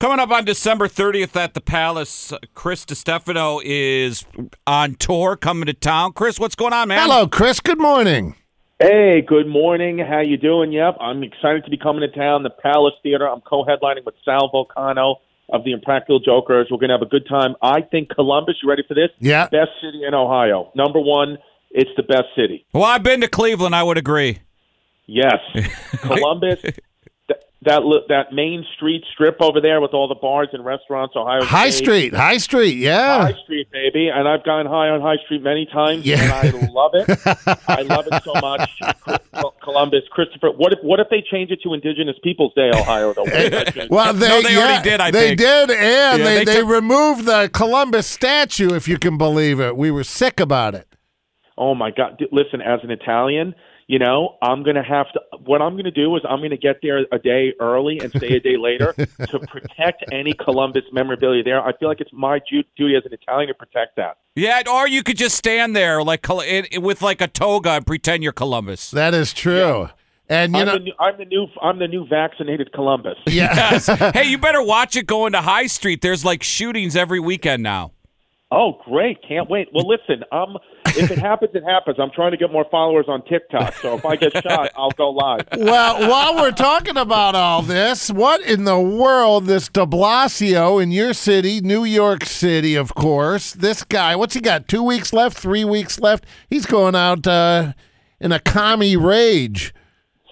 Coming up on December 30th at the Palace, uh, Chris DiStefano is on tour coming to town. Chris, what's going on, man? Hello, Chris. Good morning. Hey, good morning. How you doing? Yep, I'm excited to be coming to town. The Palace Theater. I'm co-headlining with Sal Vulcano of the Impractical Jokers. We're gonna have a good time. I think Columbus. You ready for this? Yeah. Best city in Ohio. Number one. It's the best city. Well, I've been to Cleveland. I would agree. Yes, Columbus. Th- that that main street strip over there with all the bars and restaurants. Ohio. High State. Street. High Street. Yeah. High Street, baby, and I've gone high on High Street many times, Yeah. and I love it. I love it so much. Columbus, Christopher. What if what if they change it to Indigenous Peoples Day, Ohio? Though, Well, they, No, they already did, I they think. did, and Yeah, they, they they, took- removed the Columbus statue, if you can believe it. We were sick about it. Oh my God! D- Listen, as an Italian, you know, I'm gonna have to. What I'm gonna do is I'm gonna get there a day early and stay a day later to protect any Columbus memorabilia there. I feel like it's my ju- duty as an Italian to protect that. Yeah, or you could just stand there like in- in- with like a toga and pretend you're Columbus. That is true. And, you I'm, know, the new, I'm the new. I'm the new vaccinated Columbus. yeah. hey, you better watch it going to High Street. There's like shootings every weekend now. Oh, great! Can't wait. Well, listen, um, if it happens, it happens. I'm trying to get more followers on TikTok, so if I get shot, I'll go live. well, while we're talking about all this, what in the world, this de Blasio in your city, New York City, of course, this guy, what's he got? Two weeks left, three weeks left? He's going out uh, in a commie rage.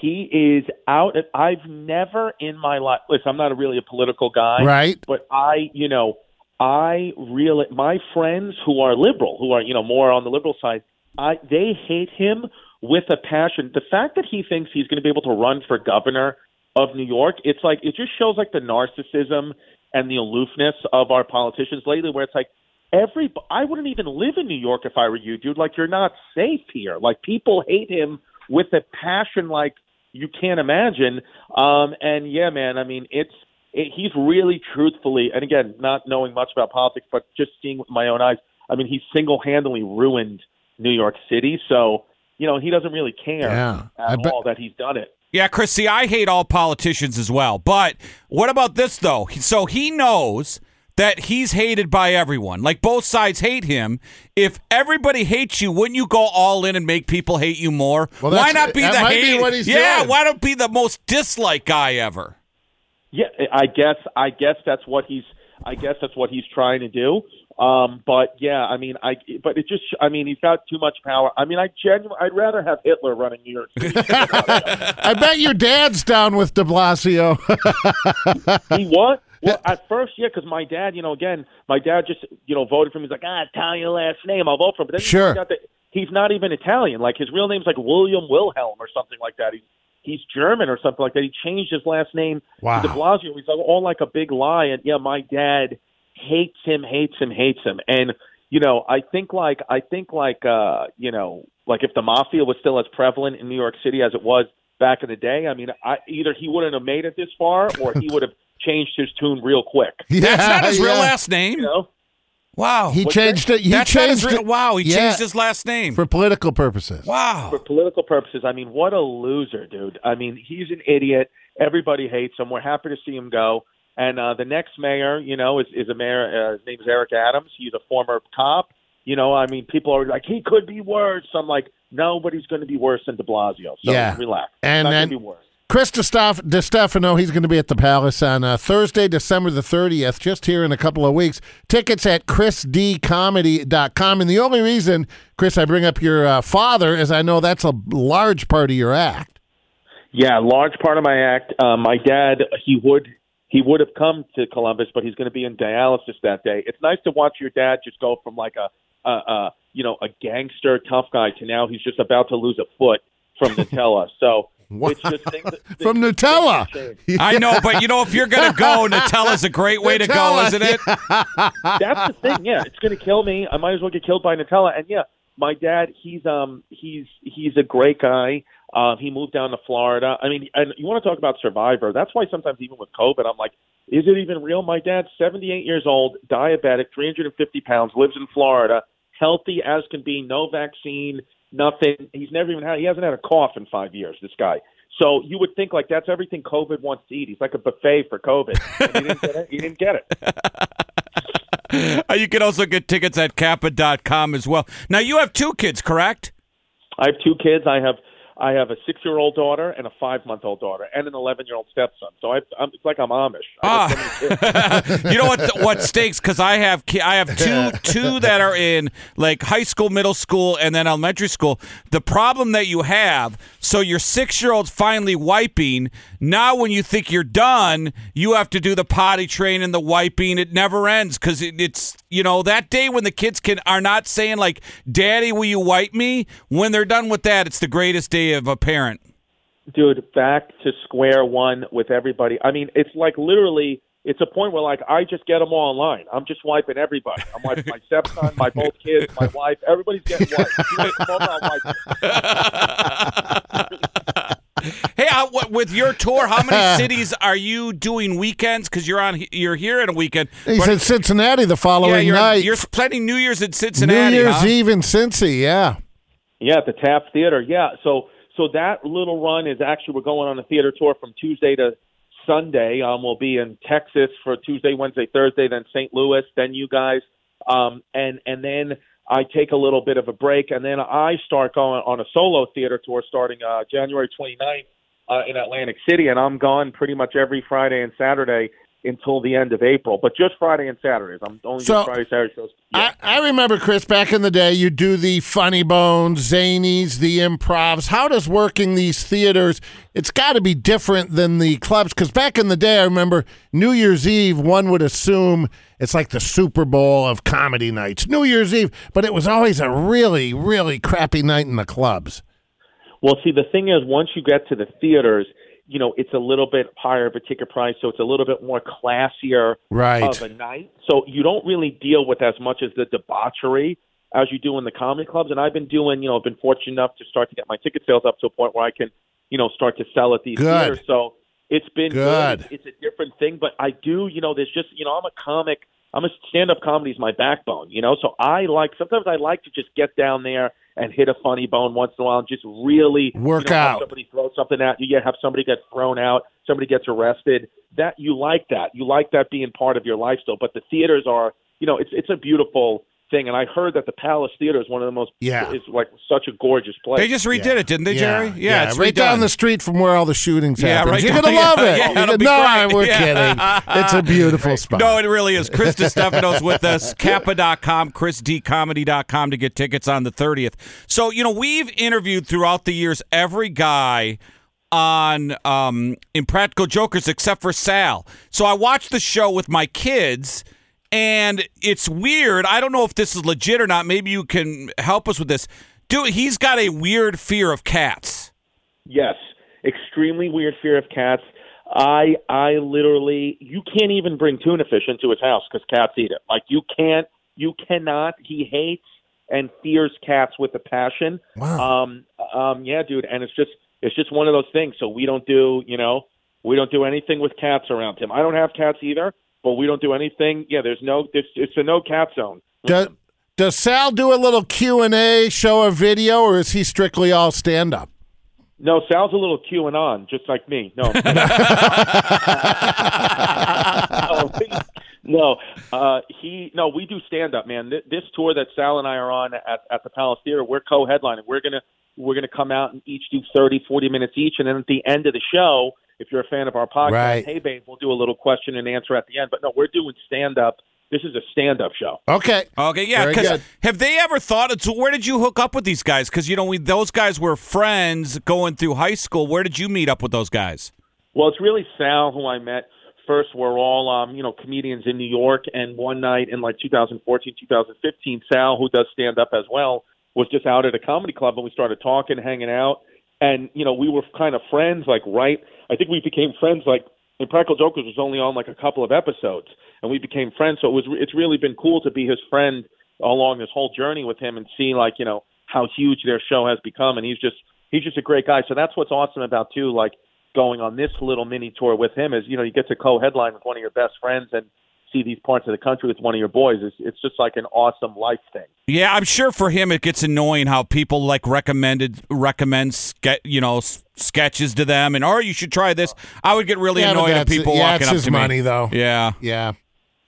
He is out. I've never in my life. Listen, I'm not a really a political guy, Right. But I, you know, I really my friends who are liberal, who are you know more on the liberal side, I they hate him with a passion. The fact that he thinks he's going to be able to run for governor of New York, it's like it just shows like the narcissism and the aloofness of our politicians lately. Where it's like every I wouldn't even live in New York if I were you, dude. Like you're not safe here. Like people hate him with a passion like you can't imagine. Um, and yeah, man, I mean it's it, he's really truthfully, and again, not knowing much about politics, but just seeing with my own eyes. I mean, he single-handedly ruined New York City. So you know he doesn't really care Yeah, at bet- all that he's done it. Yeah, Chris, see, I hate all politicians as well. But what about this, though? So he knows that he's hated by everyone. Like both sides hate him. If everybody hates you, wouldn't you go all in and make people hate you more? Well, why not be that the might be hate? yeah, doing. why don't be the most disliked guy ever? Yeah, I guess I guess that's what he's I guess that's what he's trying to do. Um, but yeah, I mean, I but it just I mean he's got too much power. I mean, I genuinely I'd rather have Hitler running New York City. I bet your dad's down with de Blasio. he what? Well, at first, yeah, because my dad, you know, again, my dad just, you know, voted for him. He's like, ah, Italian last name, I'll vote for him. But then he Sure. found out that he's not even Italian. Like his real name's like William Wilhelm or something like that. He's he's German or something like that. He changed his last name Wow. to De Blasio. He's all like a big lie. And yeah, my dad hates him, hates him, hates him. And you know, I think like I think like uh, you know, like if the mafia was still as prevalent in New York City as it was back in the day, I mean, I either he wouldn't have made it this far or he would have changed his tune real quick. yeah, That's not his real last name. You know? Wow. He What's changed it. He That's not his changed it. Wow, he Yeah. changed his last name. for political purposes. wow. for political purposes, I mean, what a loser, dude. I mean, he's an idiot. Everybody hates him. We're happy to see him go. And uh, the next mayor, you know, is, is a mayor. Uh, his name is Eric Adams. He's a former cop. You know, I mean, people are like, he could be worse. I'm like, nobody's going to be worse than De Blasio. So Yeah. relax. And it's not then- going to be worse. Chris DiStefano, he's going to be at the Palace on uh, Thursday, December the 30th, just here in a couple of weeks. Tickets at chrisdcomedy.com. And the only reason, Chris, I bring up your uh, father is I know that's a large part of your act. Yeah, large part of my act. Uh, my dad, he would he would have come to Columbus, but he's going to be in dialysis that day. It's nice to watch your dad just go from like a, a, a you know a gangster tough guy to now he's just about to lose a foot from Nutella. So it's just things that, From things- Nutella. things. I know, but you know, if you're gonna go, Nutella's a great way to go, isn't it? That's the thing. Yeah, it's going to kill me. I might as well get killed by Nutella. And yeah, my dad, he's um he's he's a great guy. Uh, he moved down to Florida. I mean, and you want to talk about Survivor? That's why sometimes even with COVID, I'm like, is it even real? My dad's 78 years old, diabetic, 350 pounds, lives in Florida, healthy as can be, no vaccine, nothing. He's never even had. He hasn't had a cough in five years. This guy. So you would think like that's everything COVID wants to eat. He's like a buffet for COVID. He didn't get it. He didn't get it. You can also get tickets at capa.com as well. Now, you have two kids, correct? I have two kids. I have I have a six year old daughter and a five month old daughter and an eleven year old stepson. So I, I'm, it's like I'm Amish. I have so many ah. kids. you know what? What stinks? Because I have I have two two that are in like high school, middle school, and then elementary school. The problem that you have, so your six year old's finally wiping. Now, when you think you're done, you have to do the potty training, and the wiping. It never ends because it, it's you know that day when the kids can are not saying like, "Daddy, will you wipe me?" When they're done with that, it's the greatest day of a parent. dude, back to square one with everybody. I mean, it's like literally, it's a point where like I just get them all online. I'm just wiping everybody. I'm wiping my stepson, my both kids, my wife. Everybody's getting wiped. Hey, uh, what, with your tour, how many cities are you doing weekends? Because you're on, you're here in a weekend. He But- said Cincinnati the yeah, following you're, night. you're planning New Year's in Cincinnati. New Year's huh? Eve in Cincy, yeah. Yeah, at the Taft Theater. Yeah, so so that little run is actually we're going on a theater tour from Tuesday to Sunday. Um, we'll be in Texas for Tuesday, Wednesday, Thursday, then St. Louis, then you guys, um, and and then I take a little bit of a break, and then I start going on a solo theater tour starting uh, January 29th uh, in Atlantic City, and I'm gone pretty much every Friday and Saturday until the end of April, but just Friday and Saturdays. I'm only So- doing Friday, Saturday shows. Yeah. I, I remember, Chris, back in the day, you do the funny bones, zanies, the improvs. How does working these theaters, it's got to be different than the clubs? Because back in the day, I remember New Year's Eve, one would assume it's like the Super Bowl of comedy nights, New Year's Eve, but it was always a really, really crappy night in the clubs. Well, see, the thing is, once you get to the theaters, you know, it's a little bit higher of a ticket price, so it's a little bit more classier Right. of a night. So you don't really deal with as much as the debauchery as you do in the comedy clubs. And I've been doing, you know, I've been fortunate enough to start to get my ticket sales up to a point where I can, you know, start to sell at these Good. theaters. So it's been Good. It's, it's a different thing, but I do, you know, there's just, you know, I'm a comic. I'm a stand-up comedy is my backbone, you know. So I like sometimes I like to just get down there and hit a funny bone once in a while and just really Work you know, out. Somebody throw something at you. Yeah, have somebody get thrown out. Somebody gets arrested. That you like that. You like that being part of your lifestyle. But the theaters are, you know, it's it's a beautiful thing. And I heard that the Palace Theater is one of the most. Yeah. is like such a gorgeous place. They just redid it, didn't they, Jerry? yeah, it's right down the street from where all the shootings happened. Yeah, happen. right You're down- gonna yeah, love it. yeah, You're gonna- be no, great. we're Yeah. kidding. It's a beautiful spot. No, it really is. Chris DiStefano's with us. CAPA.com, ChrisDComedy.com to get tickets on the 30th. So, you know, we've interviewed throughout the years every guy on um, Impractical Jokers except for Sal. So I watched the show with my kids, and it's weird. I don't know if this is legit or not. Maybe you can help us with this. Dude, he's got a weird fear of cats. Yes, extremely weird fear of cats. I I literally you can't even bring tuna fish into his house because cats eat it. Like you can't, you cannot. He hates and fears cats with a passion. Wow. Um, um, yeah, dude, and it's just it's just one of those things. So we don't do, you know, we don't do anything with cats around him. I don't have cats either, but we don't do anything. Yeah, there's no, it's, it's a no cat zone. Does, does Sal do a little Q and A, show a video, or is he strictly all stand up? No, Sal's a little Q and on, just like me. No. no, uh, he no. We do stand up, man. Th- This tour that Sal and I are on at, at the Palace Theater, we're co-headlining. We're gonna we're gonna come out and each do 30, 40 minutes each, and then at the end of the show, if you're a fan of our podcast, Right. hey babe, we'll do a little question and answer at the end. But no, we're doing stand up. This is a stand up show. Okay. Okay, yeah. Because have they ever thought? So where did you hook up with these guys? Because you know we, those guys were friends going through high school. Where did you meet up with those guys? Well, it's really Sal who I met first. We're all, um, you know, comedians in New York. And one night in like 2014, 2015, Sal, who does stand up as well, was just out at a comedy club and we started talking, hanging out. And, you know, we were kind of friends, like, right? I think we became friends, like, Impractical Jokers was only on like a couple of episodes and we became friends. So it was, it's really been cool to be his friend along this whole journey with him and see, like, you know, how huge their show has become. And he's just, he's just a great guy. So that's what's awesome about, too, like, going on this little mini tour with him is you know you get to co-headline with one of your best friends and see these parts of the country with one of your boys. It's, it's just like an awesome life thing. Yeah, I'm sure for him it gets annoying how people like recommended recommend ske- you know s- sketches to them and or you should try this. I would get really Yeah, annoyed at people yeah, walking it's up his to me. money, though. Yeah. Yeah.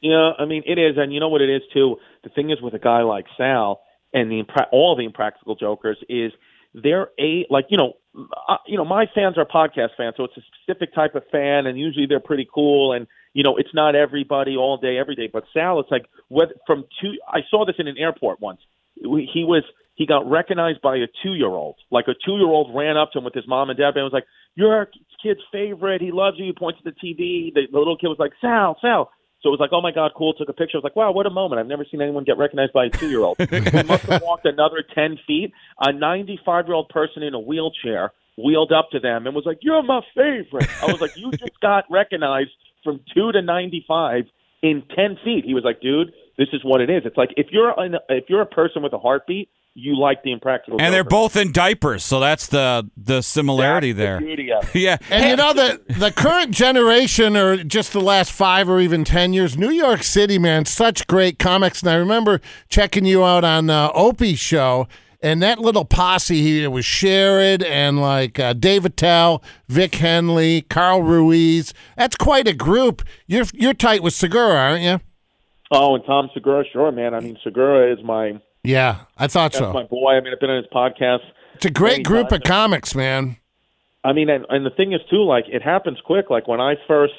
Yeah, I mean it is, and you know what it is too. The thing is with a guy like Sal and the impra- all the impractical jokers is they're a like you know Uh, you know my fans are podcast fans, so it's a specific type of fan, and usually they're pretty cool, and you know it's not everybody all day every day. But Sal, it's like what from two. I saw this in an airport once. He was he got recognized by a two year old. Like a two year old ran up to him with his mom and dad and was like, "You're our kid's favorite. He loves you." He points to the TV. The, the little kid was like, "Sal, Sal." So it was like, oh my God, cool. Took a picture. I was like, wow, what a moment. I've never seen anyone get recognized by a two year old. we must have walked another 10 feet. A 95 year old person in a wheelchair wheeled up to them and was like, you're my favorite. I was like, you just got recognized from two to 95 in 10 feet. He was like, dude, this is what it is. It's like if you're an, if you're a person with a heartbeat, you like the impractical. And they're both in diapers, so that's the the similarity That's the there. beauty of it. Yeah. And you know the the current generation, or just the last five or even ten years, New York City, man, such great comics. And I remember checking you out on uh, Opie's show, and that little posse here was Sherrod and like uh, Dave Attell, Vic Henley, Carl Ruiz. That's quite a group. You're you're tight with Segura, aren't you? Oh, and Tom Segura, sure, man. I mean, Segura is my Yeah, I thought that's so. my boy. I mean, I've been on his podcast. It's a great group of comics, man. I mean, and, and the thing is too, like it happens quick. Like when I first,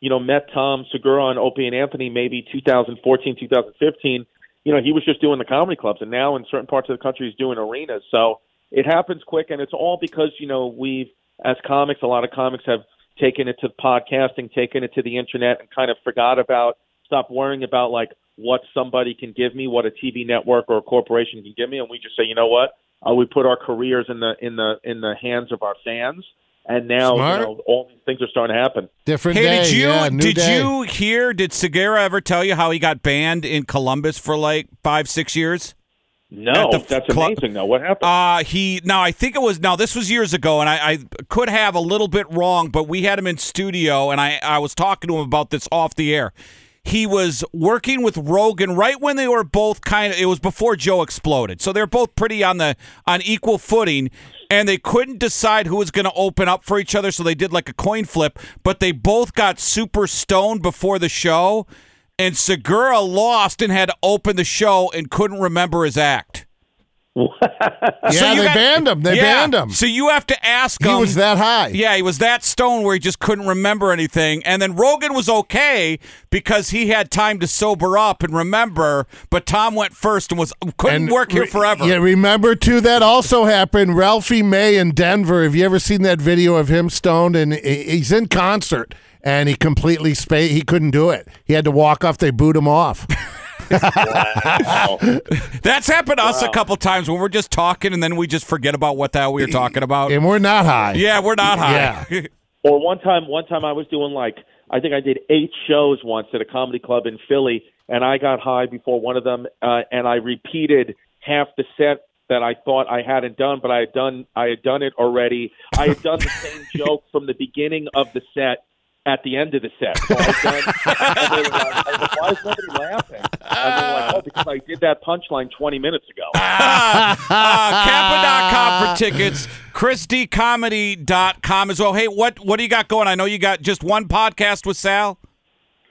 you know, met Tom Segura on Opie and Anthony, maybe 2014, 2015. You know, he was just doing the comedy clubs, and now in certain parts of the country, he's doing arenas. So it happens quick, and it's all because you know we've, as comics, a lot of comics have taken it to podcasting, taken it to the internet, and kind of forgot about, stop worrying about like what somebody can give me, what a TV network or a corporation can give me, and we just say, you know what, uh, we put our careers in the in the in the hands of our fans, and now Smart. you know all these things are starting to happen. Different Hey, day. did you yeah, new did day. you hear? Did Segura ever tell you how he got banned in Columbus for like five, six years? No, At that's club- amazing. Though, what happened? Uh he now I think it was now this was years ago and I, I could have a little bit wrong, but we had him in studio and I, I was talking to him about this off the air. He was working with Rogan right when they were both kind of it was before Joe exploded. So they're both pretty on the on equal footing and they couldn't decide who was going to open up for each other so they did like a coin flip, but they both got super stoned before the show and Segura lost and had to open the show and couldn't remember his act. Yeah, So they banned him. They Yeah. banned him. So you have to ask him. he was that high. yeah, he was that stone where he just couldn't remember anything. And then Rogan was okay because he had time to sober up and remember. But Tom went first and was couldn't And work here re- forever. Yeah, remember too that also happened. Ralphie May in Denver. Have you ever seen that video of him stoned and he's in concert and he completely spa He couldn't do it. He had to walk off. They boot him off. Wow. That's happened to us a couple times when we're just talking and then we just forget about what the hell we were talking about. and we're not high. Yeah, we're not high. Yeah. Or one time, one time I was doing like I think I did eight shows once at a comedy club in Philly, and I got high before one of them, uh, and I repeated half the set that I thought I hadn't done, but I had done I had done it already. I had done the same joke from the beginning of the set at the end of the set. So I done, and they were like, I was like, why is nobody laughing? And they were like, oh, because I did that punchline 20 minutes ago. uh, CAPA.com for tickets. ChrisDComedy.com as well. Hey, what what do you got going? I know you got just one podcast with Sal.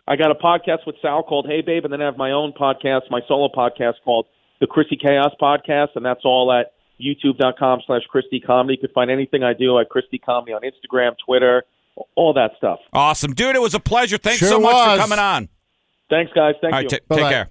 I got a podcast with Sal called Hey Babe, and then I have my own podcast, my solo podcast called The Chrissy Chaos Podcast, and that's all at youtube.com slash ChrisDComedy. You can find anything I do at ChrisDComedy on Instagram, Twitter, all that stuff. Awesome. Dude, it was a pleasure. Thanks Sure so much was. for coming on. Thanks, guys. Thank All you. right, t- take care.